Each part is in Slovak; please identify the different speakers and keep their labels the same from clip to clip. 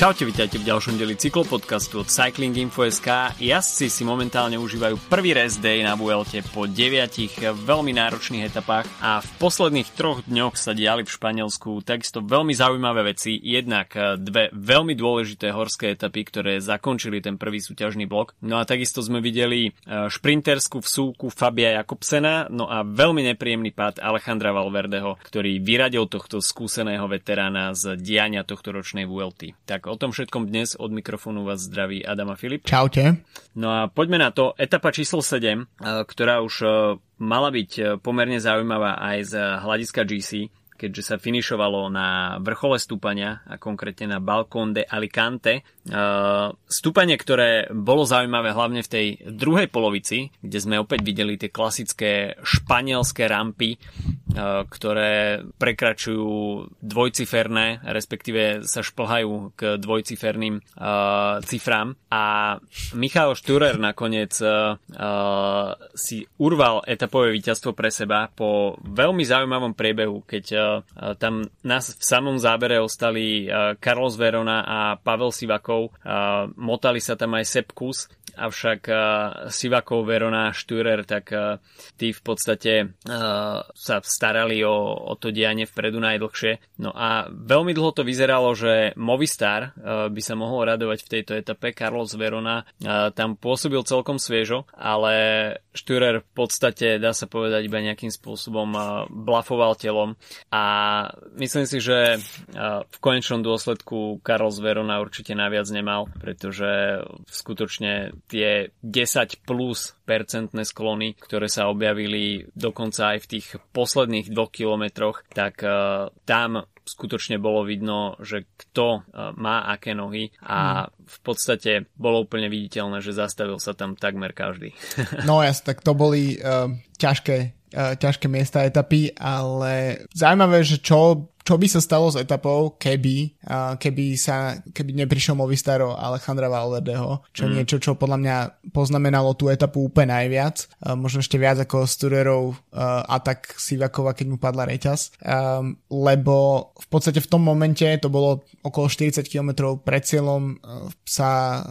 Speaker 1: Čaute, vítajte v ďalšom deli cyklopodcastu od Cycling Info.sk. Jazdci si momentálne užívajú prvý rest day na Vuelte po deviatich veľmi náročných etapách a v posledných troch dňoch sa diali v Španielsku takisto veľmi zaujímavé veci. Jednak dve veľmi dôležité horské etapy, ktoré zakončili ten prvý súťažný blok. No a takisto sme videli e, šprinterskú vsúku Fabia Jakobsena, no a veľmi nepríjemný pád Alejandra Valverdeho, ktorý vyradil tohto skúseného veterána z diania tohto ročnej Vuelty. Tak o tom všetkom dnes od mikrofónu vás zdraví Adam a Filip.
Speaker 2: Čaute.
Speaker 1: No a poďme na to. Etapa číslo 7, eh, ktorá už eh, mala byť eh, pomerne zaujímavá aj z hľadiska GC, keďže sa finišovalo na vrchole stúpania a konkrétne na Balcón de Alicante. Stúpanie, ktoré bolo zaujímavé hlavne v tej druhej polovici, kde sme opäť videli tie klasické španielské rampy, ktoré prekračujú dvojciferné, respektíve sa šplhajú k dvojciferným uh, cifrám. A Michal Šturer nakoniec uh, si urval etapové víťazstvo pre seba po veľmi zaujímavom priebehu, keď uh, tam nás v samom zábere ostali uh, Carlos Verona a Pavel Sivakov. Uh, motali sa tam aj Sepp avšak uh, Sivakov, Verona, Šturer, tak uh, tí v podstate uh, sa starali o, o to dianie vpredu najdlhšie. No a veľmi dlho to vyzeralo, že Movistar by sa mohol radovať v tejto etape. Carlos Verona tam pôsobil celkom sviežo, ale Štürer v podstate, dá sa povedať, iba nejakým spôsobom blafoval telom a myslím si, že v konečnom dôsledku Carlos Verona určite naviac nemal, pretože skutočne tie 10 plus percentné sklony, ktoré sa objavili dokonca aj v tých posledných dvoch kilometroch, tak uh, tam skutočne bolo vidno, že kto uh, má aké nohy a v podstate bolo úplne viditeľné, že zastavil sa tam takmer každý.
Speaker 2: no jasne, tak to boli uh, ťažké, ťažké miesta etapy, ale zaujímavé, že čo čo by sa stalo s etapou, keby, keby sa, keby neprišiel Movistar Alejandra Valverdeho, čo mm. niečo, čo podľa mňa poznamenalo tú etapu úplne najviac, možno ešte viac ako Sturerov uh, atak Sivakova, keď mu padla reťaz, lebo v podstate v tom momente, to bolo okolo 40 km pred cieľom, sa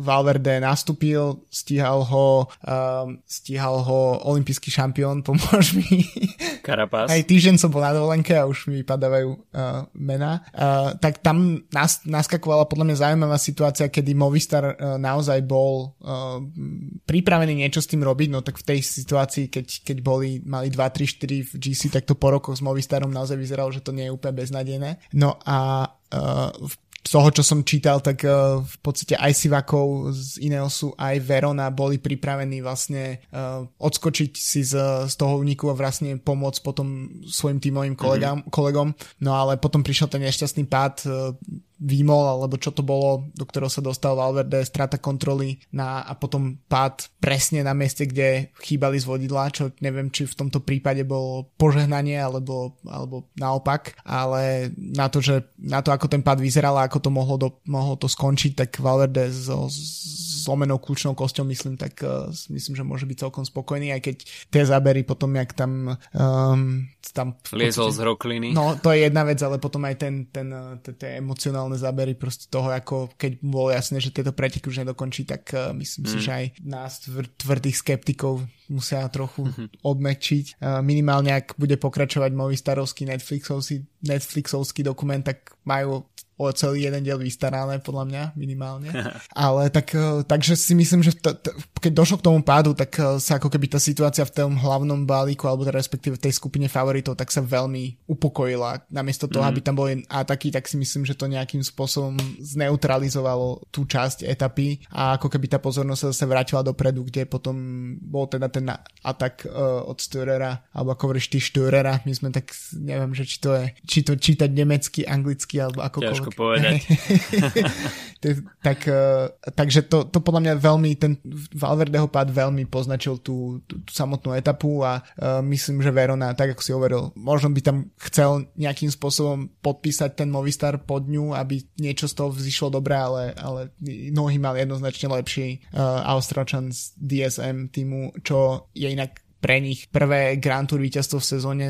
Speaker 2: Valverde nastúpil, stíhal ho, stíhal ho olimpijský šampión, pomôž mi.
Speaker 1: Karapás.
Speaker 2: Aj týždeň som bol na dovolenke a už mi vypadávajú uh, mená, uh, tak tam nas, naskakovala podľa mňa zaujímavá situácia, kedy Movistar uh, naozaj bol uh, pripravený niečo s tým robiť, no tak v tej situácii, keď, keď boli, mali 2, 3, 4 v GC, tak to po rokoch s Movistarom naozaj vyzeralo, že to nie je úplne beznadené. No a uh, v z toho, čo som čítal, tak uh, v podstate aj Sivakov z Ineosu, aj Verona boli pripravení vlastne uh, odskočiť si z, z toho úniku a vlastne pomôcť potom svojim tímovým kolegám, mm-hmm. kolegom. No ale potom prišiel ten nešťastný pád uh, výmol, alebo čo to bolo, do ktorého sa dostal Valverde, strata kontroly na, a potom pád presne na mieste, kde chýbali z vodidla, čo neviem, či v tomto prípade bolo požehnanie, alebo, alebo naopak, ale na to, že na to, ako ten pád vyzeral a ako to mohlo, do, mohlo to skončiť, tak Valverde so, zlomenou kľúčnou kosťou, myslím, tak uh, myslím, že môže byť celkom spokojný, aj keď tie zábery potom, jak tam um, tam
Speaker 1: liezol z rokliny.
Speaker 2: No, to je jedna vec, ale potom aj ten, ten, ten emocionálny brutálne zábery proste toho, ako keď bolo jasné, že tieto preteky už nedokončí, tak uh, myslím mm. si, že aj nás tvr- tvrdých skeptikov musia trochu mm-hmm. odmečiť. Uh, minimálne, ak bude pokračovať Movistarovský Netflixovský, Netflixovský dokument, tak majú o celý jeden diel vystarané, podľa mňa, minimálne. Ale tak, e, takže si myslím, že t- t- keď došlo k tomu pádu, tak e, sa ako keby tá situácia v tom hlavnom balíku, alebo teda respektíve v tej skupine favoritov, tak sa veľmi upokojila. Namiesto toho, mm. aby tam boli ataky, tak si myslím, že to nejakým spôsobom zneutralizovalo tú časť etapy a ako keby tá pozornosť sa zase vrátila dopredu, kde potom bol teda ten atak uh, od Störera, alebo ako hovoríš ty Störera, my sme tak, neviem, že či to je, či to čítať nemecky, anglicky, alebo akokoľvek
Speaker 1: ťažko povedať.
Speaker 2: tak, uh, takže to, to podľa mňa veľmi, ten Valverdeho pád veľmi poznačil tú, tú, tú samotnú etapu a uh, myslím, že Verona, tak ako si hovoril, možno by tam chcel nejakým spôsobom podpísať ten Movistar pod ňu, aby niečo z toho vzýšlo dobré, ale, ale nohy mal jednoznačne lepší uh, Australčan z DSM týmu, čo je inak pre nich prvé Grand Tour víťazstvo v sezóne,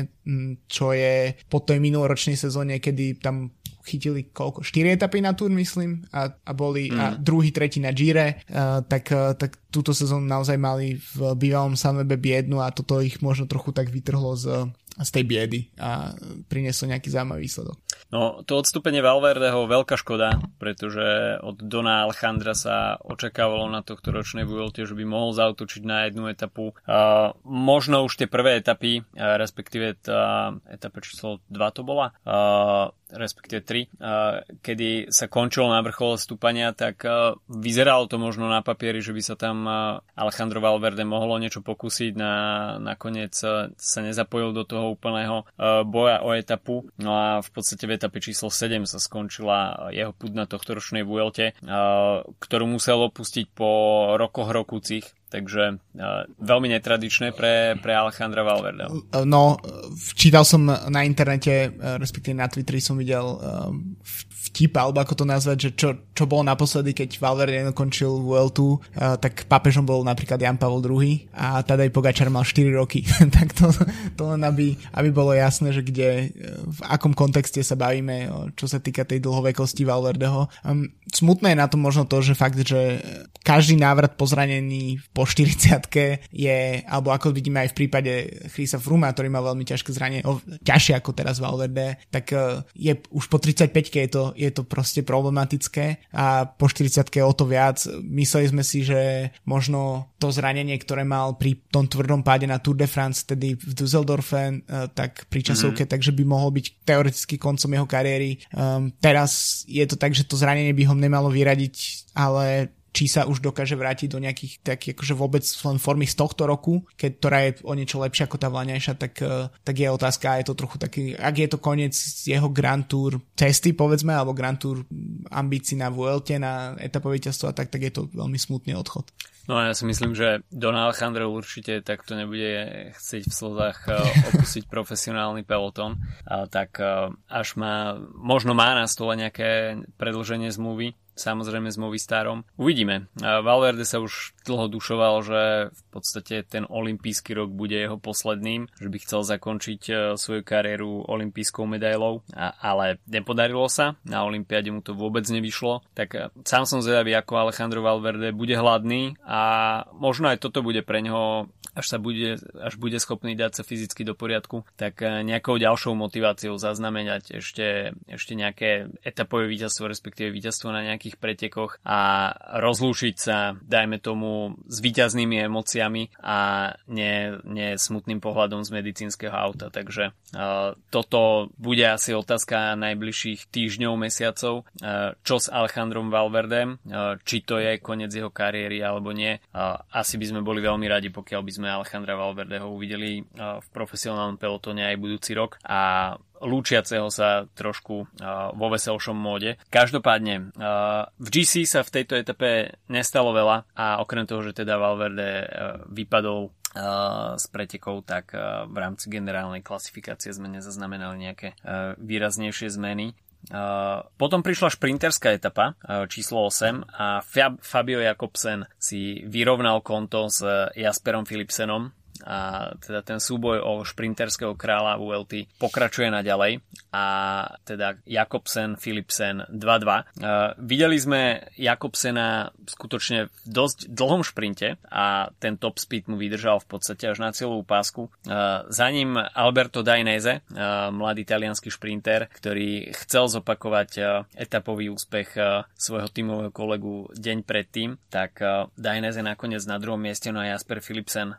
Speaker 2: čo je po tej minuloročnej sezóne, kedy tam chytili koľko, 4 etapy na Tour, myslím, a, a boli mm. a druhý, tretí na Gire, uh, tak, uh, tak túto sezónu naozaj mali v bývalom Sanwebe biednu a toto ich možno trochu tak vytrhlo z, z tej biedy a prinieslo nejaký zaujímavý výsledok.
Speaker 1: No, to odstúpenie Valverdeho veľká škoda, pretože od Dona Alejandra sa očakávalo na tohto ročnej Vuelte, že by mohol zautočiť na jednu etapu. Uh, možno už tie prvé etapy, uh, respektíve tá etapa číslo 2 to bola, uh, respektíve 3, kedy sa končilo na vrchole stúpania, tak vyzeralo to možno na papieri, že by sa tam Alejandro Valverde mohlo niečo pokúsiť, na, nakoniec sa nezapojil do toho úplného boja o etapu, no a v podstate v etape číslo 7 sa skončila jeho púd na tohto ročnej Vuelte, ktorú musel opustiť po rokoch rokúcich Takže uh, veľmi netradičné pre, pre Alejandra Valverde.
Speaker 2: No, čítal som na internete, respektíve na Twitteri som videl uh, vtip, alebo ako to nazvať, že čo, čo bolo naposledy, keď Valverde končil World 2, uh, tak papežom bol napríklad Jan Pavel II a Tadej Pogačar mal 4 roky. tak to, to len aby, aby bolo jasné, že kde, v akom kontexte sa bavíme, čo sa týka tej dlhovekosti Valverdeho. Um, smutné je na to možno to, že fakt, že každý návrat po zranení po 40 je, alebo ako vidíme aj v prípade Chrisa Fruma, ktorý má veľmi ťažké zranenie, o, ťažšie ako teraz Valverde, tak uh, je už po 35 je to, je to proste problematické a po 40 o to viac. Mysleli sme si, že možno to zranenie, ktoré mal pri tom tvrdom páde na Tour de France, tedy v Düsseldorfe, uh, tak pri časovke, mm-hmm. takže by mohol byť teoreticky koncom jeho kariéry. Um, teraz je to tak, že to zranenie by ho nemalo vyradiť, ale či sa už dokáže vrátiť do nejakých tak akože vôbec len formy z tohto roku, keď, ktorá je o niečo lepšia ako tá vlaňajšia, tak, eh, tak je otázka, je to trochu taký, ak je to koniec jeho Grand Tour cesty, povedzme, alebo Grand Tour ambícií na Vuelte, na etapové a tak, tak je to veľmi smutný odchod.
Speaker 1: No a ja si myslím, že Don Alejandro určite takto nebude chcieť v slzách eh, opustiť profesionálny peloton, tak eh, až má, možno má na stole nejaké predlženie zmluvy, samozrejme s Movistarom. Uvidíme. Valverde sa už dlho dušoval, že v podstate ten olimpijský rok bude jeho posledným, že by chcel zakončiť e, svoju kariéru olimpijskou medailou, ale nepodarilo sa. Na olympiáde mu to vôbec nevyšlo. Tak e, sám som zvedavý, ako Alejandro Valverde bude hladný a možno aj toto bude pre neho až sa bude, až bude schopný dať sa fyzicky do poriadku, tak e, nejakou ďalšou motiváciou zaznamenať ešte, ešte nejaké etapové víťazstvo, respektíve víťazstvo na nejakých pretekoch a rozlúšiť sa, dajme tomu, s víťaznými emóciami a nie, nie smutným pohľadom z medicínskeho auta. Takže uh, toto bude asi otázka najbližších týždňov, mesiacov, uh, čo s Alejandrom Valverdem, uh, či to je koniec jeho kariéry alebo nie. Asi by sme boli veľmi radi, pokiaľ by sme Alejandra Valverdeho uvideli v profesionálnom pelotone aj budúci rok a lúčiaceho sa trošku vo veselšom móde. Každopádne, v GC sa v tejto etape nestalo veľa a okrem toho, že teda Valverde uh, vypadol uh, s pretekov, tak uh, v rámci generálnej klasifikácie sme nezaznamenali nejaké výraznejšie zmeny. Potom prišla šprinterská etapa číslo 8 a Fabio Jakobsen si vyrovnal konto s Jasperom Philipsenom a teda ten súboj o šprinterského kráľa ULT pokračuje naďalej a teda Jakobsen, Philipsen 2-2. Uh, videli sme Jakobsena skutočne v dosť dlhom šprinte a ten top speed mu vydržal v podstate až na celú pásku. Uh, za ním Alberto Dainese, uh, mladý talianský šprinter, ktorý chcel zopakovať etapový úspech svojho tímového kolegu deň predtým, tak uh, Dainese nakoniec na druhom mieste, no a Jasper Philipsen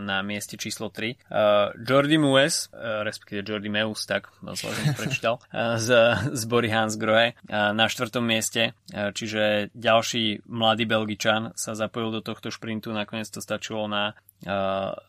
Speaker 1: na na mieste číslo 3. Uh, Jordi Mues, uh, respektíve Jordi Meus, tak som prečítal, uh, z, z Bory Hansgrohe uh, na štvrtom mieste, uh, čiže ďalší mladý Belgičan sa zapojil do tohto šprintu, nakoniec to stačilo na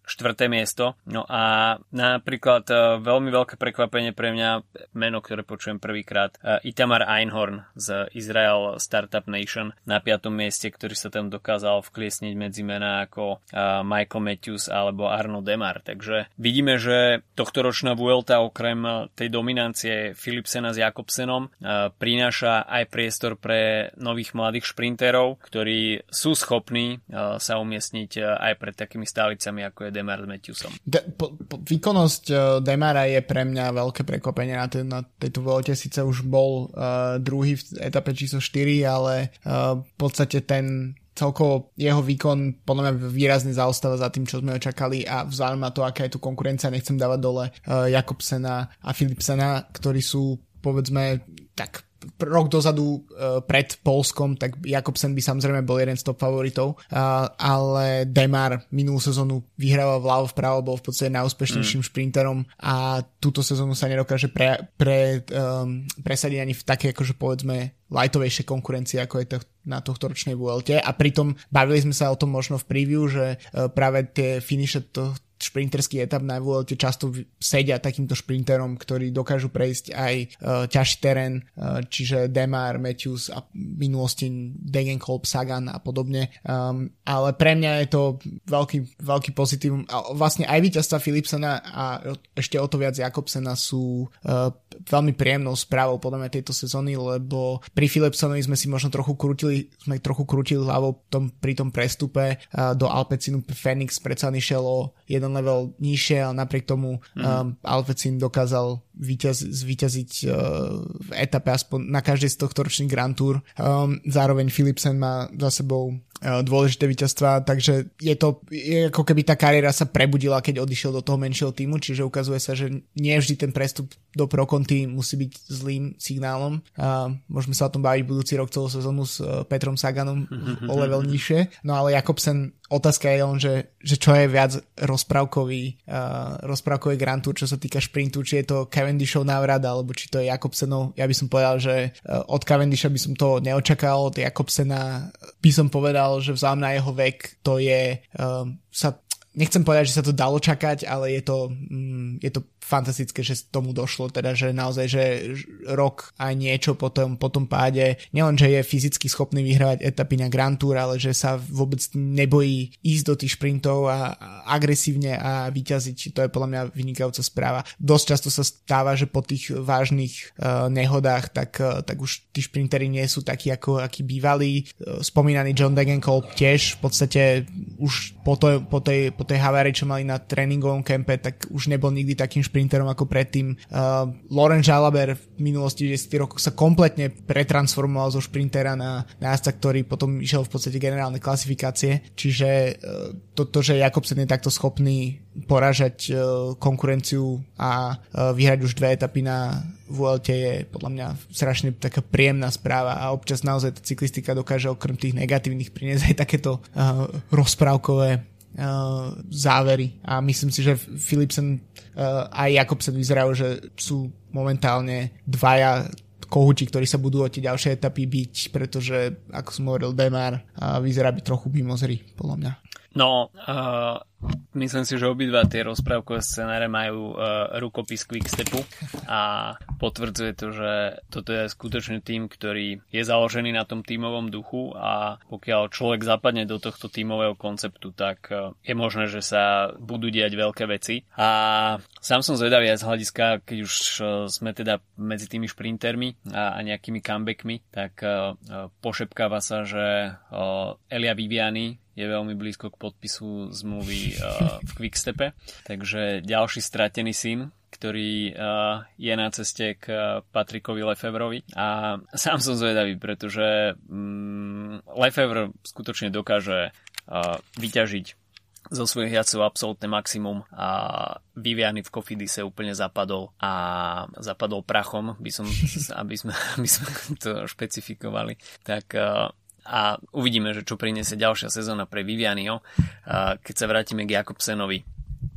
Speaker 1: štvrté miesto. No a napríklad veľmi veľké prekvapenie pre mňa, meno, ktoré počujem prvýkrát, Itamar Einhorn z Israel Startup Nation na piatom mieste, ktorý sa tam dokázal vkliesniť medzi mená ako Michael Matthews alebo Arno Demar. Takže vidíme, že tohto ročná Vuelta okrem tej dominancie Philipsena s Jakobsenom prináša aj priestor pre nových mladých šprinterov, ktorí sú schopní sa umiestniť aj pred takými stálicami, ako je Demar s Matthewsom.
Speaker 2: De, po, po, výkonnosť uh, Demara je pre mňa veľké prekvapenie na, te, na tejto volte. Sice už bol uh, druhý v etape číslo 4, ale uh, v podstate ten celkovo jeho výkon podľa mňa výrazne zaostáva za tým, čo sme očakali a vzhľadom na to, aká je tu konkurencia, nechcem dávať dole uh, Jakobsena a Philipsena, ktorí sú povedzme tak rok dozadu uh, pred Polskom, tak Jakobsen by samozrejme bol jeden z top favoritov, uh, ale Demar minulú sezónu vyhrával vľavo vpravo, bol v podstate najúspešnejším mm. šprinterom. A túto sezónu sa nedokáže pre, pre, um, presadiť ani v také akože povedzme lightovejšie konkurencie, ako je to na tohto ročnej VLT a pritom bavili sme sa o tom možno v preview, že uh, práve tie finiše to, šprinterský etap na VLT často sedia takýmto šprinterom, ktorí dokážu prejsť aj uh, ťažší terén, uh, čiže Demar, Matthews a minulosti Degenkolb, Sagan a podobne. Um, ale pre mňa je to veľký, veľký pozitívum. A vlastne aj víťazstva Philipsena a ešte o to viac Jakobsena sú uh, veľmi príjemnou správou podľa mňa tejto sezóny, lebo pri Philipsenovi sme si možno trochu krútili, sme trochu krútili hlavou tom, pri tom prestupe uh, do Alpecinu Phoenix predsa išiel o jeden jeden level nižšie, ale napriek tomu mm-hmm. um, Alpecin dokázal vyťaz, zvíťaziť uh, v etape aspoň na každej z tohto ročných Grand Tour. Um, zároveň Philipsen má za sebou uh, dôležité víťazstva, takže je to je ako keby tá kariéra sa prebudila, keď odišiel do toho menšieho týmu, čiže ukazuje sa, že nie vždy ten prestup do Prokonty musí byť zlým signálom. Uh, môžeme sa o tom baviť budúci rok celú sezónu s uh, Petrom Saganom o level nižšie. No ale Jakobsen otázka je len, že, že čo je viac rozprávkový, uh, rozprávkový Grand Tour, čo sa týka šprintu, či je to Cavendishov návrat, alebo či to je Jakobsenov. Ja by som povedal, že uh, od Cavendisha by som to neočakal, od Jakobsena by som povedal, že vzhľadom na jeho vek to je, uh, sa nechcem povedať, že sa to dalo čakať, ale je to, mm, je to fantastické, že tomu došlo, teda, že naozaj, že rok aj niečo po tom, po tom páde, nielen, že je fyzicky schopný vyhrávať etapy na Grand Tour, ale že sa vôbec nebojí ísť do tých šprintov a, agresívne a vyťaziť, to je podľa mňa vynikajúca správa. Dosť často sa stáva, že po tých vážnych uh, nehodách, tak, uh, tak už tí šprintery nie sú takí, ako akí bývalí. Uh, spomínaný John Degenkolb tiež v podstate už po, to, po tej, po tej havárii, čo mali na tréningovom kempe, tak už nebol nikdy takým šprinterom ako predtým. Uh, Loren Jalaber v minulosti 10 rokoch sa kompletne pretransformoval zo šprintera na, na ktorý potom išiel v podstate generálne klasifikácie. Čiže uh, toto, že Jakobsen je takto schopný poražať uh, konkurenciu a uh, vyhrať už dve etapy na VLT je podľa mňa strašne taká príjemná správa a občas naozaj tá cyklistika dokáže okrem tých negatívnych priniesť aj takéto uh, rozprávkové uh, závery a myslím si, že Philipsen uh, aj Jakobsen vyzerajú, že sú momentálne dvaja kohúči, ktorí sa budú o tie ďalšie etapy byť, pretože, ako som hovoril, Demar uh, vyzerá byť trochu mimozri, podľa mňa.
Speaker 1: No, uh, myslím si, že obidva tie rozprávkové scenáre majú uh, rukopis Quickstepu a potvrdzuje to, že toto je skutočne tým, ktorý je založený na tom tímovom duchu a pokiaľ človek zapadne do tohto tímového konceptu, tak uh, je možné, že sa budú diať veľké veci. A sám som zvedavý z hľadiska, keď už uh, sme teda medzi tými šprintermi a, a nejakými comebackmi, tak uh, pošepkáva sa, že uh, Elia Viviani je veľmi blízko k podpisu zmluvy uh, v Quickstepe. Takže ďalší stratený syn, ktorý uh, je na ceste k uh, Patrikovi Lefevrovi. A sám som zvedavý, pretože um, Lefevre skutočne dokáže uh, vyťažiť zo svojich jazdcov absolútne maximum a Viviany v Kofidise úplne zapadol a zapadol prachom, by som, aby sme, aby sme to špecifikovali. Tak a uvidíme, že čo priniesie ďalšia sezóna pre Vivianio. Keď sa vrátime k Jakobsenovi,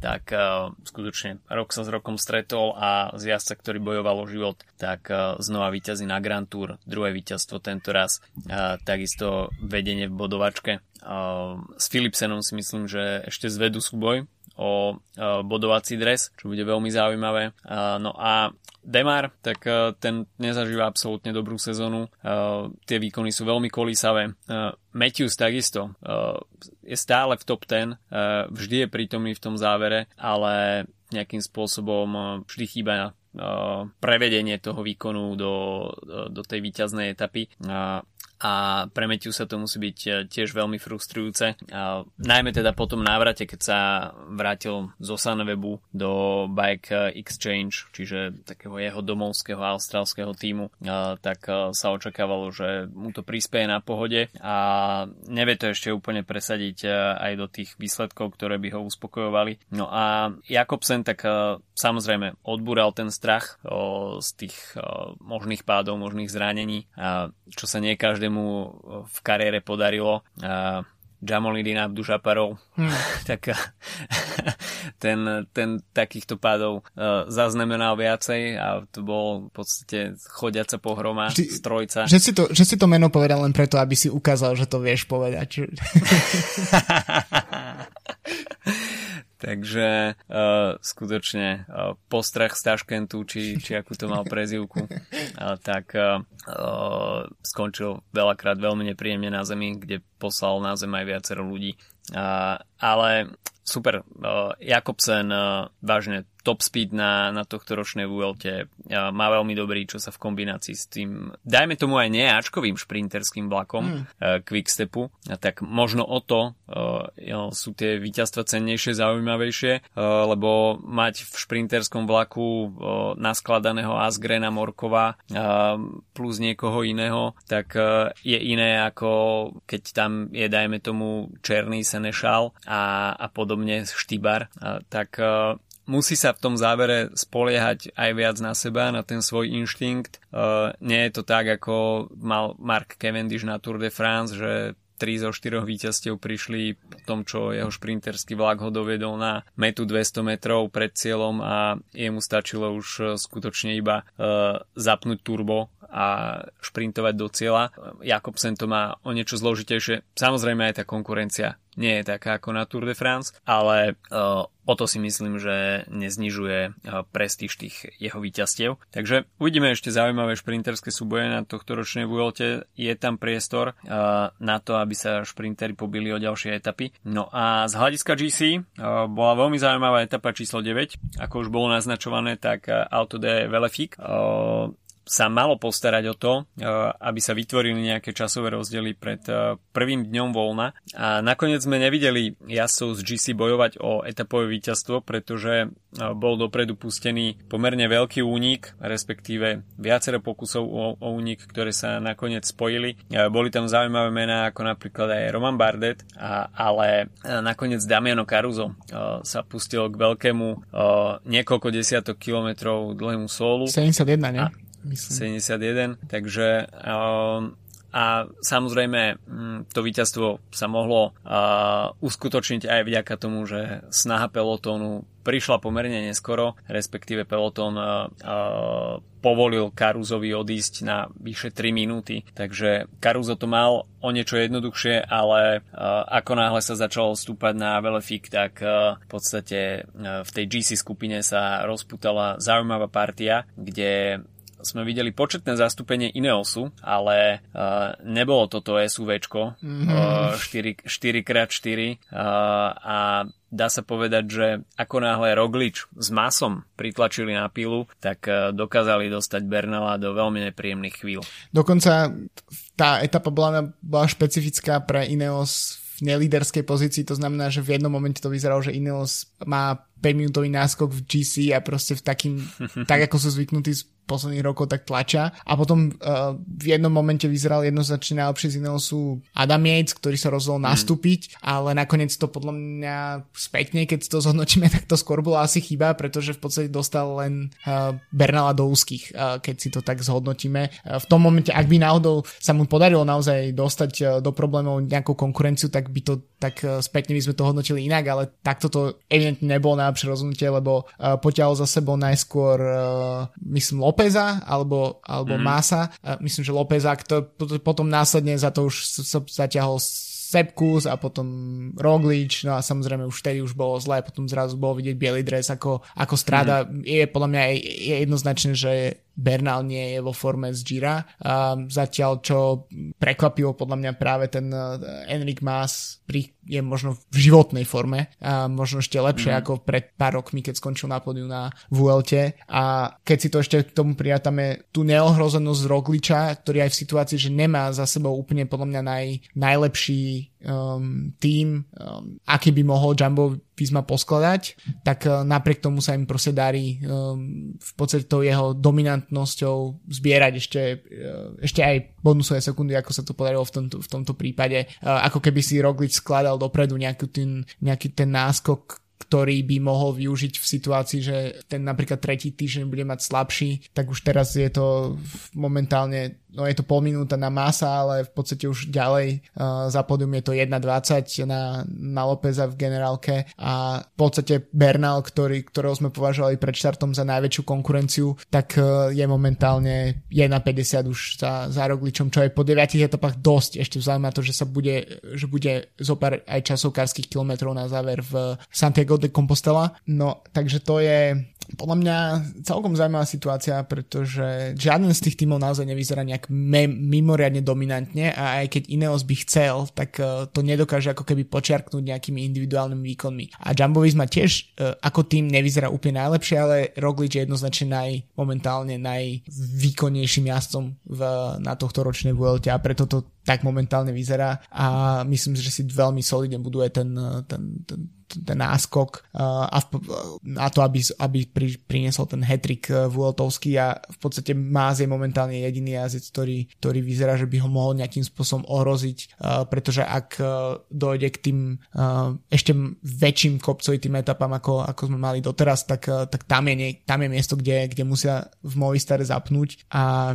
Speaker 1: tak uh, skutočne rok sa s rokom stretol a z jazdca, ktorý bojoval o život, tak uh, znova vyťazí na Grand Tour, druhé víťazstvo tento raz, uh, takisto vedenie v bodovačke. S Philipsenom si myslím, že ešte zvedú súboj o bodovací dres, čo bude veľmi zaujímavé. No a Demar, tak uh, ten nezažíva absolútne dobrú sezónu. Uh, tie výkony sú veľmi kolísavé. Uh, Matthews takisto je stále v top 10, uh, vždy je prítomný v tom závere, ale nejakým spôsobom vždy chýba prevedenie toho výkonu do, do tej výťaznej etapy. A pre Matthew sa to musí byť e, tiež veľmi frustrujúce. A najmä teda po tom návrate, keď sa vrátil zo Sunwebu do Bike Exchange, čiže takého jeho domovského austrálskeho týmu, tak sa očakávalo, že mu to prispieje na pohode a nevie to ešte úplne presadiť aj do tých výsledkov, ktoré by ho uspokojovali. No a Jakobsen tak samozrejme odbúral ten strach z tých možných pádov, možných zranení, čo sa nie každému v kariére podarilo. Jamolidin Abdu Žaparov, hmm. tak ten, ten takýchto pádov uh, zaznamenal viacej a to bol v podstate chodiaca pohroma, Či, strojca.
Speaker 2: Že si, to, že si to meno povedal len preto, aby si ukázal, že to vieš povedať.
Speaker 1: Takže uh, skutočne uh, postrach z Taškentu, či, či akú to mal prezivku, uh, tak uh, skončil veľakrát veľmi nepríjemne na zemi, kde poslal na zem aj viacero ľudí. Uh, ale super, uh, Jakobsen uh, vážne top speed na, na tohto ročnej VLT má veľmi dobrý, čo sa v kombinácii s tým, dajme tomu aj neáčkovým šprinterským vlakom mm. Quickstepu, tak možno o to uh, sú tie víťazstva cennejšie, zaujímavejšie, uh, lebo mať v šprinterskom vlaku uh, naskladaného Asgrena Morkova plus niekoho iného, tak je iné ako keď tam je, dajme tomu, Černý Senešal a, a podobne Štýbar, uh, tak musí sa v tom závere spoliehať aj viac na seba, na ten svoj inštinkt. Uh, nie je to tak, ako mal Mark Cavendish na Tour de France, že 3 zo 4 víťazstiev prišli po tom, čo jeho šprinterský vlak ho dovedol na metu 200 metrov pred cieľom a jemu stačilo už e, skutočne iba uh, zapnúť turbo a šprintovať do cieľa. Jakobsen to má o niečo zložitejšie. Samozrejme aj tá konkurencia nie je taká ako na Tour de France, ale uh, o to si myslím, že neznižuje uh, prestíž tých jeho víťazstiev. Takže uvidíme ešte zaujímavé šprinterské súboje na tohto ročnej Vuelte. Je tam priestor uh, na to, aby sa šprinteri pobili o ďalšie etapy. No a z hľadiska GC bola veľmi zaujímavá etapa číslo 9. Ako už bolo naznačované, tak Auto de Velefik sa malo postarať o to, eh, aby sa vytvorili nejaké časové rozdiely pred eh, prvým dňom voľna. A nakoniec sme nevideli jazdcov z GC bojovať o etapové víťazstvo, pretože eh, bol dopredu pustený pomerne veľký únik, respektíve viacero pokusov o, únik, ktoré sa nakoniec spojili. Boli tam zaujímavé mená ako napríklad aj Roman Bardet, ale nakoniec Damiano Caruso sa pustil k veľkému niekoľko desiatok kilometrov dlhému sólu.
Speaker 2: 71, ne?
Speaker 1: Myslím. 71, takže um, a samozrejme mm, to víťazstvo sa mohlo uskutočniť aj vďaka tomu, že snaha pelotónu prišla pomerne neskoro, respektíve pelotón povolil Karuzovi odísť na vyše 3 minúty, takže Karuzo to mal o niečo jednoduchšie, ale ako náhle sa začalo stúpať na Velefik, tak v podstate v tej GC skupine sa rozputala zaujímavá partia, kde sme videli početné zastúpenie Ineosu, ale uh, nebolo toto SUVčko mm-hmm. uh, 4, 4x4 uh, a dá sa povedať, že ako náhle Roglič s masom pritlačili na pilu, tak uh, dokázali dostať Bernala do veľmi nepríjemných chvíľ.
Speaker 2: Dokonca tá etapa bola, bola špecifická pre Ineos v nelíderskej pozícii, to znamená, že v jednom momente to vyzeralo, že Ineos má 5 minútový náskok v GC a proste v takým, tak ako sú zvyknutí posledných rokov, tak tlačia. A potom uh, v jednom momente vyzeral jednoznačne najlepšie z iného sú Adam Yates, ktorý sa rozhodol mm. nastúpiť, ale nakoniec to podľa mňa spätne, keď to zhodnotíme, tak to skôr bola asi chyba, pretože v podstate dostal len uh, Bernala do úzkých, uh, keď si to tak zhodnotíme. Uh, v tom momente, ak by náhodou sa mu podarilo naozaj dostať uh, do problémov nejakú konkurenciu, tak by to tak uh, spätne by sme to hodnotili inak, ale takto to evidentne nebolo najlepšie rozhodnutie, lebo uh, poťahol za sebou najskôr uh, myslím Lópeza alebo, alebo mm. Masa. Myslím, že Lópeza, to, potom následne za to už sa zaťahol Sepkus a potom Roglič, no a samozrejme už vtedy už bolo zlé, potom zrazu bolo vidieť biely dres ako, ako stráda. Mm. Je podľa mňa je jednoznačné, že Bernal nie je vo forme z Gira. Zatiaľ, čo prekvapilo podľa mňa práve ten Enric Mas je možno v životnej forme a možno ešte lepšie mm. ako pred pár rokmi, keď skončil na podiu na VLT a keď si to ešte k tomu prijatame tú neohrozenosť Rogliča, ktorý aj v situácii, že nemá za sebou úplne podľa mňa naj, najlepší um, tým, um, aký by mohol Jumbo Visma poskladať, tak uh, napriek tomu sa im proste darí um, v podstate tou jeho dominantnosťou zbierať ešte, uh, ešte aj bonusové sekundy, ako sa to podarilo v tomto, v tomto prípade. Uh, ako keby si Roglič skladal dopredu nejaký ten, nejaký ten náskok, ktorý by mohol využiť v situácii, že ten napríklad tretí týždeň bude mať slabší, tak už teraz je to momentálne no je to pol minúta na Masa, ale v podstate už ďalej uh, za podium je to 1.20 na, na Lópeza v generálke a v podstate Bernal, ktorý, ktorého sme považovali pred štartom za najväčšiu konkurenciu, tak uh, je momentálne 1.50 už za, za Rogličom, čo je po 9 etapách dosť, ešte vzhľadom na to, že sa bude, že bude zopár aj časovkárskych kilometrov na záver v Santiago de Compostela. No, takže to je podľa mňa celkom zaujímavá situácia, pretože žiaden z tých tímov naozaj nevyzerá nejak mimoriadne dominantne a aj keď Ineos by chcel, tak uh, to nedokáže ako keby počiarknúť nejakými individuálnymi výkonmi. A Jumbo Visma tiež uh, ako tým nevyzerá úplne najlepšie, ale Roglič je jednoznačne naj, momentálne najvýkonnejším jazdcom v, na tohto ročnej Vuelte a preto to tak momentálne vyzerá a myslím, že si veľmi solidne buduje ten, ten, ten ten náskok uh, a na to, aby, aby pri, priniesol ten hetrik uh, Vueltovský a v podstate Máz je momentálne jediný jazdec, ktorý, ktorý vyzerá, že by ho mohol nejakým spôsobom ohroziť, uh, pretože ak dojde k tým ešte väčším kopcovitým etapám, ako, ako sme mali doteraz, tak, tak tam, je, tam je miesto, kde, kde musia v Movistare zapnúť a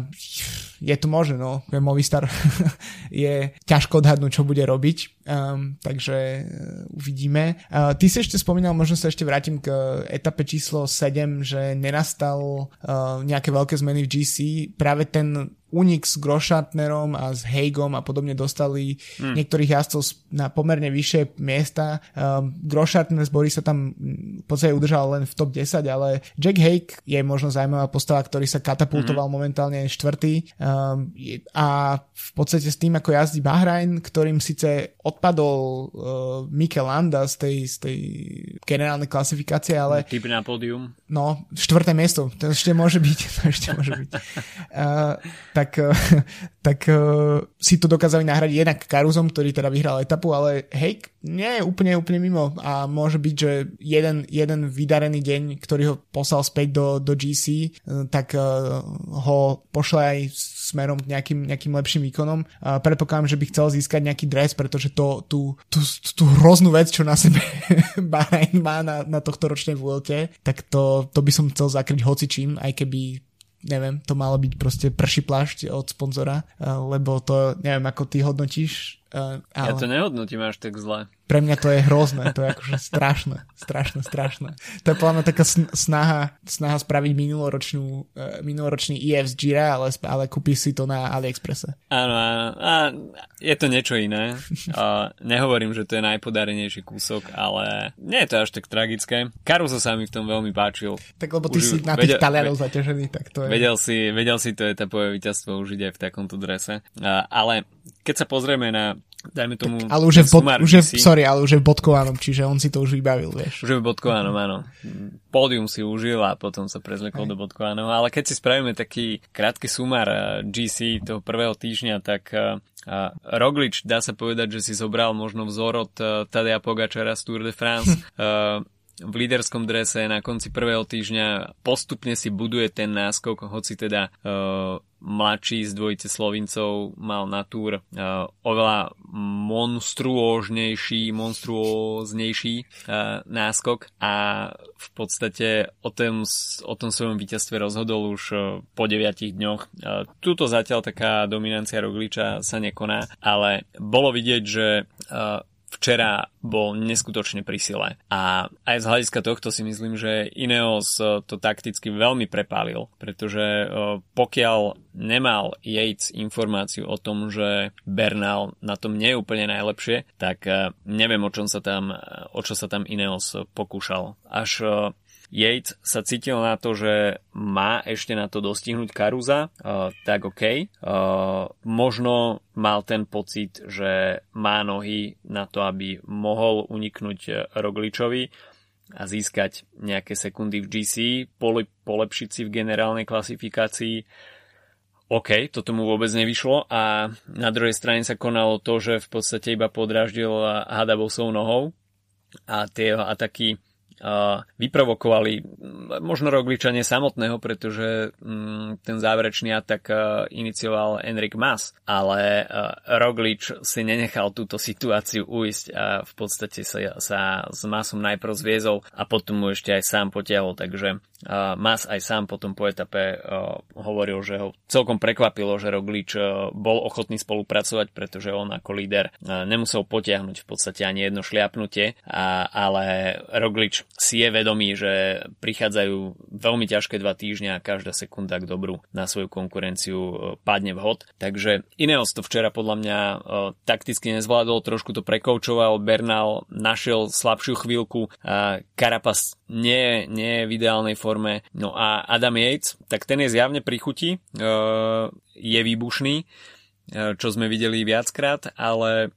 Speaker 2: je to možné, no, Movistar je ťažko odhadnúť, čo bude robiť, um, takže uh, uvidíme. Uh, ty si ešte spomínal, možno sa ešte vrátim k etape číslo 7, že nenastal uh, nejaké veľké zmeny v GC. Práve ten únik s Grošatnerom a s Heigom a podobne dostali hmm. niektorých jazdcov na pomerne vyššie miesta. Um, Grošatner z sa tam v podstate udržal len v top 10, ale Jack Haig je možno zaujímavá postava, ktorý sa katapultoval hmm. momentálne štvrtý um, a v podstate s tým, ako jazdí Bahrain, ktorým síce odpadol uh, Mikel Landa z tej, z tej generálnej klasifikácie, ale...
Speaker 1: Typ na pódium.
Speaker 2: No, štvrté miesto, to ešte môže byť, to ešte môže byť. Uh, tak tak, eh, tak uh, si to dokázali nahradiť jednak Karuzom, ktorý teda vyhral etapu, ale hej, nie je úplne, úplne mimo a môže byť, že jeden, jeden vydarený deň, ktorý ho poslal späť do, do GC, eh, tak ho pošle aj smerom k nejakým, nejakým lepším výkonom. Uh, predpokladám, že by chcel získať nejaký dres, pretože to, tú, tú, tú hroznú vec, čo na sebe Bahrain má na, na tohto ročnej Vuelte, tak to, to by som chcel zakryť hocičím, aj keby neviem, to malo byť proste prší plášť od sponzora, lebo to, neviem, ako ty hodnotíš
Speaker 1: Uh, ale... Ja to nehodnotím až tak zle.
Speaker 2: Pre mňa to je hrozné, to je akože strašné, strašné, strašné. To je podľa mňa taká snaha, snaha spraviť minuloročnú, uh, minuloročný EF z Gira, ale, ale kúpiš si to na AliExpresse.
Speaker 1: Áno, áno. A je to niečo iné. Uh, nehovorím, že to je najpodarenejší kúsok, ale nie je to až tak tragické. Caruso sa mi v tom veľmi páčil.
Speaker 2: Tak lebo ty Už, si na tých vedel, Talianov zaťažený, tak to je...
Speaker 1: Vedel si, vedel si to etapové víťazstvo užiť aj v takomto drese. Uh, ale keď sa pozrieme na dajme tomu... Tak,
Speaker 2: ale už je, v bod, už je, sorry, ale už je v bodkovanom, čiže on si to už vybavil, vieš.
Speaker 1: Už je v bodkovanom, áno. Pódium si užil a potom sa prezlekol do bodkovanom, ale keď si spravíme taký krátky sumár eh, GC toho prvého týždňa, tak uh, Roglič, dá sa povedať, že si zobral možno vzor od uh, Tadea Pogačara z Tour de France. v líderskom drese na konci prvého týždňa postupne si buduje ten náskok, hoci teda uh, mladší z dvojice Slovincov mal na túr uh, oveľa monstruóžnejší, monstruóznejší uh, náskok a v podstate o tom, o tom svojom víťazstve rozhodol už uh, po 9 dňoch. Tuto zatiaľ taká dominancia Rogliča sa nekoná, ale bolo vidieť, že včera bol neskutočne pri sile. A aj z hľadiska tohto si myslím, že Ineos eh, to takticky veľmi prepálil, pretože eh, pokiaľ nemal Yates informáciu o tom, že Bernal na tom nie je úplne najlepšie, tak eh, neviem, o čom sa tam, o čo sa tam Ineos pokúšal. Až Yates sa cítil na to, že má ešte na to dostihnúť Karuza, uh, tak OK. Uh, možno mal ten pocit, že má nohy na to, aby mohol uniknúť Rogličovi a získať nejaké sekundy v GC, polepšiť si v generálnej klasifikácii OK, toto mu vôbec nevyšlo a na druhej strane sa konalo to, že v podstate iba podráždil Hadabosov nohou a tie jeho ataky vyprovokovali možno Rogliča samotného, pretože mm, ten záverečný atak inicioval Enrik Mas, ale Roglič si nenechal túto situáciu uísť a v podstate sa, sa s Masom najprv zviezol a potom mu ešte aj sám potiahol, takže Mas aj sám potom po etape hovoril, že ho celkom prekvapilo, že Roglič bol ochotný spolupracovať, pretože on ako líder nemusel potiahnuť v podstate ani jedno šliapnutie, ale Roglič si je vedomý, že prichádzajú veľmi ťažké dva týždňa a každá sekunda k dobru na svoju konkurenciu e, padne vhod. Takže Ineos to včera podľa mňa e, takticky nezvládol, trošku to prekoučoval, Bernal našiel slabšiu chvíľku, Karapas nie, nie je v ideálnej forme. No a Adam Yates, tak ten je zjavne pri chuti, e, je výbušný, čo sme videli viackrát, ale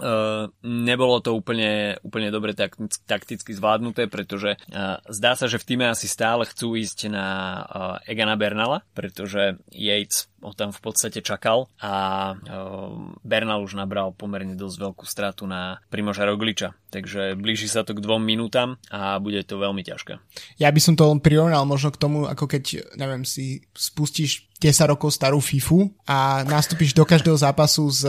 Speaker 1: Uh, nebolo to úplne, úplne dobre takticky zvládnuté, pretože uh, zdá sa, že v týme asi stále chcú ísť na uh, Egana Bernala, pretože Yates ho tam v podstate čakal a Bernal už nabral pomerne dosť veľkú stratu na Primoža Rogliča. Takže blíži sa to k dvom minútam a bude to veľmi ťažké.
Speaker 2: Ja by som to len prirovnal možno k tomu, ako keď, neviem, si spustíš 10 rokov starú FIFU a nastúpiš do každého zápasu s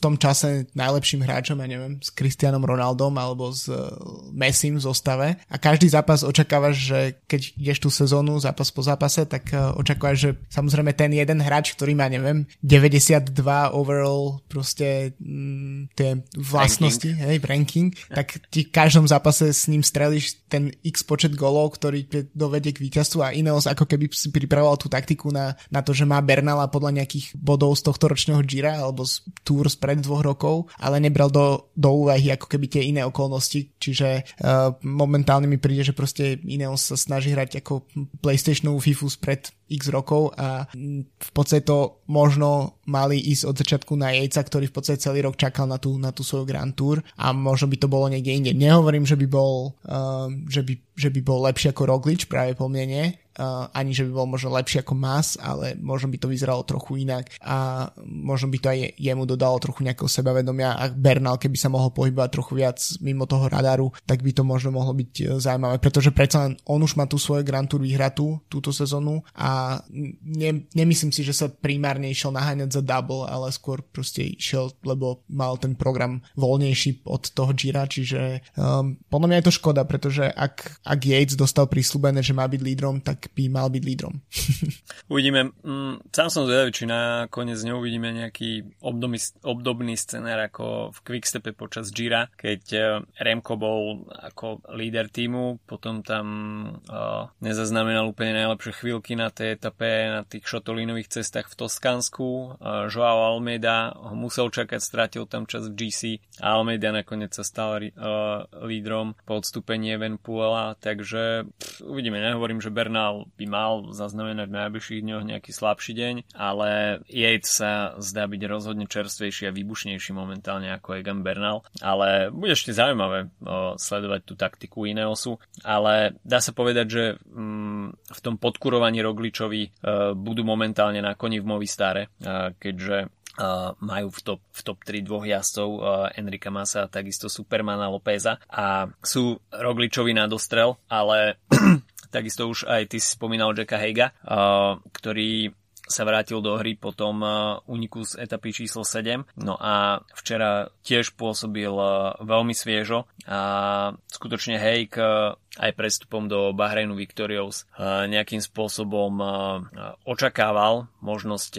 Speaker 2: tom čase najlepším hráčom, ja neviem, s Cristianom Ronaldom alebo s uh, Messim v zostave a každý zápas očakávaš, že keď ideš tú sezónu zápas po zápase, tak uh, očakávaš, že samozrejme ten jeden hráč, ktorý má, neviem, 92 overall proste mm, tie vlastnosti, ranking. hej, ranking, tak ti v každom zápase s ním strelíš ten x počet golov, ktorý dovedie k víťazstvu a Ineos ako keby si pripravoval tú taktiku na, na to, že má Bernala podľa nejakých bodov z tohto ročného Gira alebo z Tour pred dvoch rokov, ale nebral do, do úvahy ako keby tie iné okolnosti, čiže uh, momentálne mi príde, že proste Ineos sa snaží hrať ako PlayStationovú FIFU spred x rokov a v podstate to možno mali ísť od začiatku na Jejca, ktorý v podstate celý rok čakal na tú, na tú svoju Grand Tour a možno by to bolo niekde inde. Nehovorím, že by bol, uh, že by, že by bol lepší ako Roglič, práve po mne nie, ani že by bol možno lepší ako Mas, ale možno by to vyzeralo trochu inak. A možno by to aj jemu dodalo trochu nejakého sebavedomia. A Bernal, keby sa mohol pohybovať trochu viac mimo toho radaru, tak by to možno mohlo byť uh, zaujímavé, pretože predsa len on už má tú svoju Grand Tour vyhratú túto sezónu. A ne, nemyslím si, že sa primárne išiel naháňať za double, ale skôr proste išiel, lebo mal ten program voľnejší od toho Gira, čiže um, podľa mňa je to škoda, pretože ak, ak Yates dostal prísľubené, že má byť lídrom, tak by mal byť lídrom.
Speaker 1: uvidíme. Mm, sám som zvedavý, či nakoniec neuvidíme nejaký obdobný, obdobný scenár ako v Quickstepe počas Gira, keď uh, Remko bol ako líder týmu, potom tam uh, nezaznamenal úplne najlepšie chvíľky na tej etape, na tých šotolínových cestách v Toskánsku. Uh, Joao Almeida ho musel čakať, strátil tam čas v GC a Almeida nakoniec sa stal uh, lídrom po odstúpení Evenpuela, takže pff, uvidíme, nehovorím, že Bernal by mal zaznamenať v najbližších dňoch nejaký slabší deň, ale Yates sa zdá byť rozhodne čerstvejší a výbušnejší momentálne ako Egan Bernal, ale bude ešte zaujímavé uh, sledovať tú taktiku Ineosu, ale dá sa povedať, že um, v tom podkurovaní Rogličovi uh, budú momentálne na koni v Movistare, uh, keďže Uh, majú v top, v top 3 dvoch jazdcov uh, Enrika Masa a takisto Supermana Lópeza. A sú Rogličovi na dostrel, ale takisto už aj ty si spomínal Jacka Heiga, ktorý sa vrátil do hry po tom úniku z etapy číslo 7. No a včera tiež pôsobil veľmi sviežo a skutočne Hejk aj prestupom do Bahreinu Victorious nejakým spôsobom očakával možnosť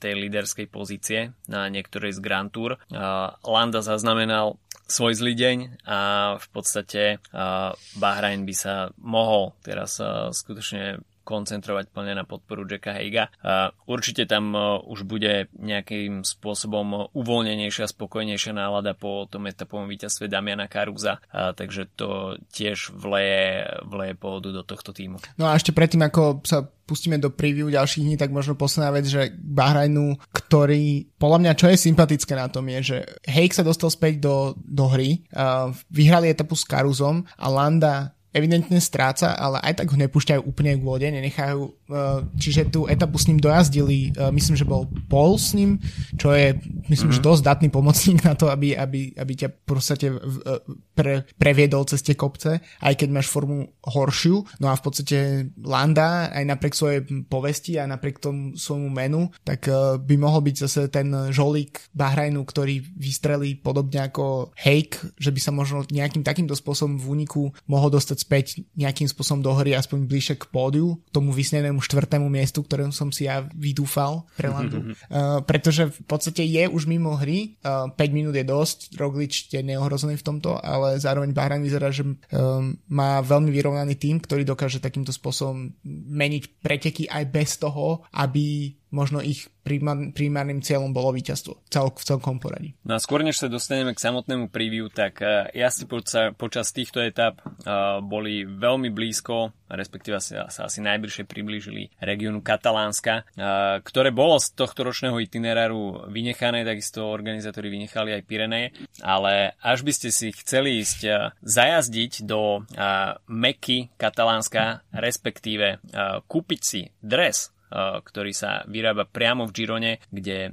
Speaker 1: tej líderskej pozície na niektorej z Grand Tour. Landa zaznamenal svoj zlý deň a v podstate Bahrain by sa mohol teraz skutočne koncentrovať plne na podporu Jacka Heiga. Určite tam už bude nejakým spôsobom uvoľnenejšia, spokojnejšia nálada po tom etapovom víťazstve Damiana Karuza, takže to tiež vleje, vleje pohodu do tohto týmu.
Speaker 2: No a ešte predtým, ako sa pustíme do preview ďalších dní, tak možno posledná vec, že Bahrajnu, ktorý, podľa mňa, čo je sympatické na tom je, že Hake sa dostal späť do, do hry, uh, vyhrali etapu s Karuzom a Landa evidentne stráca, ale aj tak ho nepúšťajú úplne k vode, nenechajú, uh, čiže tú etapu s ním dojazdili, uh, myslím, že bol Paul s ním, čo je, myslím, mm-hmm. že dosť datný pomocník na to, aby, aby, aby ťa proste pre, previedol cez tie kopce, aj keď máš formu horšiu, no a v podstate Landa, aj napriek svojej povesti, aj napriek tomu svojmu menu, tak by mohol byť zase ten žolík Bahrajnu, ktorý vystrelí podobne ako Hake, že by sa možno nejakým takýmto spôsobom v úniku mohol dostať späť nejakým spôsobom do hry, aspoň bližšie k pódiu, tomu vysnenému štvrtému miestu, ktorému som si ja vydúfal pre Landu. uh, pretože v podstate je už mimo hry, uh, 5 minút je dosť, Roglič je neohrozený v tomto, ale zároveň Bahrain vyzerá, že um, má veľmi vyrovnaný tým, ktorý dokáže takýmto spôsobom meniť preteky aj bez toho, aby možno ich primárnym cieľom bolo víťazstvo v celkom poradí.
Speaker 1: No a skôr než sa dostaneme k samotnému preview, tak uh, jazdci poča, počas týchto etap uh, boli veľmi blízko, respektíve sa, sa asi najbližšie priblížili regiónu Katalánska, uh, ktoré bolo z tohto ročného itineráru vynechané, takisto organizátori vynechali aj Pireneje, ale až by ste si chceli ísť zajazdiť do Meky Katalánska, respektíve kúpiť si dres ktorý sa vyrába priamo v Girone, kde eh,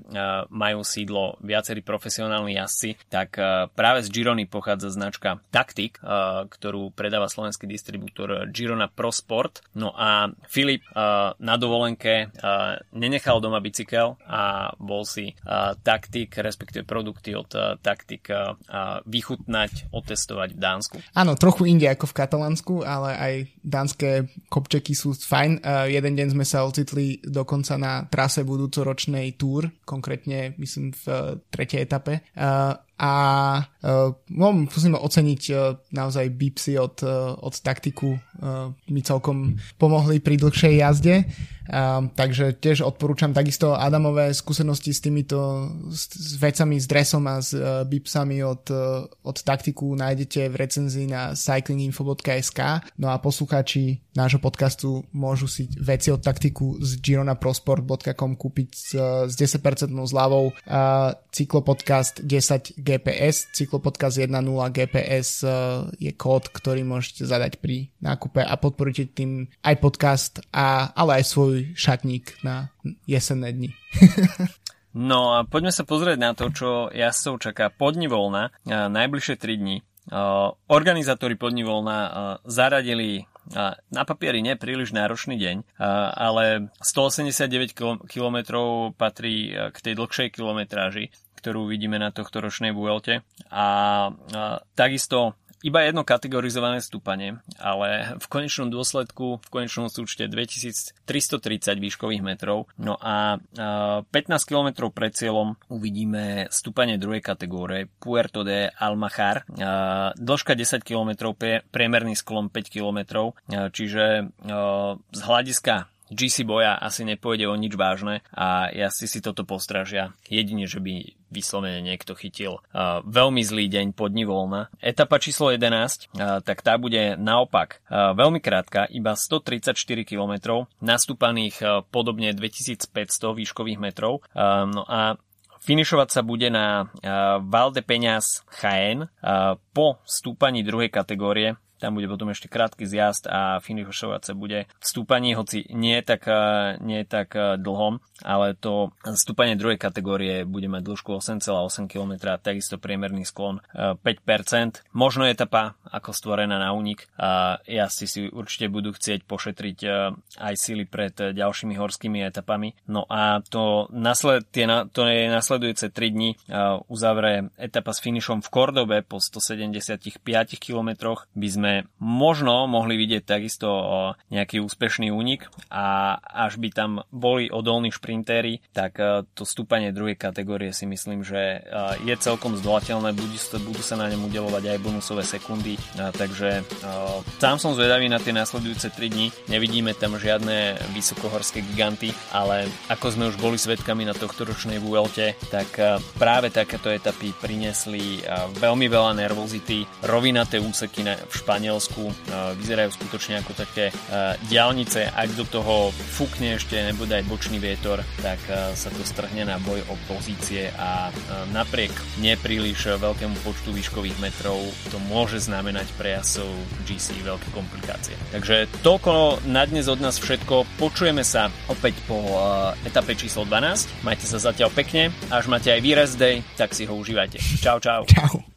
Speaker 1: majú sídlo viacerí profesionálni jazdci, tak eh, práve z Girony pochádza značka Tactic, ktorú predáva slovenský distribútor Girona Pro Sport. No a Filip na dovolenke nenechal doma bicykel a bol si Tactic, respektíve produkty od Tactic vychutnať, otestovať v Dánsku.
Speaker 2: Áno, trochu inde ako v Katalánsku, ale aj dánske kopčeky sú fajn. Jeden deň sme sa ocitli dokonca na trase budúcoročnej túr, konkrétne myslím v tretej etape. A uh, musím oceniť uh, naozaj bipsy od, uh, od taktiku. Uh, mi celkom pomohli pri dlhšej jazde. Um, takže tiež odporúčam takisto Adamové skúsenosti s týmito s, s vecami, s dresom a s uh, bipsami od, uh, od taktiku. Nájdete v recenzii na cyclinginfo.sk no a poslucháči nášho podcastu môžu si veci od taktiku z gironaprosport.com kúpiť s, s 10% zľavou. Uh, cyklopodcast 10 GPS, cyklopodcast 1.0 GPS eh, je kód, ktorý môžete zadať pri nákupe a podporíte tým aj podcast, a, ale aj svoj šatník na jesenné dni.
Speaker 1: no a poďme sa pozrieť na to, čo jazdcov čaká podni voľna eh, najbližšie 3 dni. Uh, organizátori podni voľna uh, zaradili na papieri nie príliš náročný deň, ale 189 km patrí k tej dlhšej kilometráži ktorú vidíme na tohto ročnej Vuelte. A, takisto iba jedno kategorizované stúpanie, ale v konečnom dôsledku, v konečnom súčte 2330 výškových metrov. No a 15 km pred cieľom uvidíme stúpanie druhej kategórie Puerto de Almajar. Dĺžka 10 km, priemerný sklon 5 km, čiže z hľadiska GC boja asi nepôjde o nič vážne a ja si toto postražia. Jedine, že by vyslovene niekto chytil uh, veľmi zlý deň pod voľna. Etapa číslo 11, uh, tak tá bude naopak uh, veľmi krátka, iba 134 km, nastúpaných uh, podobne 2500 výškových metrov. Uh, no a Finišovať sa bude na uh, Valde Peñas Jaén uh, po stúpaní druhej kategórie tam bude potom ešte krátky zjazd a finišovať sa bude v stúpaní, hoci nie tak, eh, nie tak eh, dlhom, ale to stúpanie druhej kategórie bude mať dĺžku 8,8 km, takisto priemerný sklon 5%. Eh, Možno etapa ako stvorená na únik a jazdci si určite budú chcieť pošetriť aj sily pred ďalšími horskými etapami. No a to, tie, to je nasledujúce 3 dni uzavre etapa s finišom v Kordobe po 175 km by sme možno mohli vidieť takisto nejaký úspešný únik a až by tam boli odolní šprintéri, tak e, to stúpanie druhej kategórie si myslím, že e, je celkom zdolateľné, budú, sa na ňom udelovať aj bonusové sekundy A, takže sám som zvedavý na tie následujúce 3 dni. Nevidíme tam žiadne vysokohorské giganty, ale ako sme už boli svetkami na tohto ročnej Vuelte, tak práve takéto etapy priniesli veľmi veľa nervozity. Rovinaté úseky v Španielsku vyzerajú skutočne ako také diálnice. Ak do toho fúkne ešte nebude aj bočný vietor, tak a, sa to strhne na boj o pozície a, a napriek nepríliš veľkému počtu výškových metrov to môže znamenať pre jasov GC veľké komplikácie. Takže toľko na dnes od nás všetko. Počujeme sa opäť po uh, etape číslo 12. Majte sa zatiaľ pekne. Až máte aj výraz day, tak si ho užívajte. Čau, čau.
Speaker 2: Čau.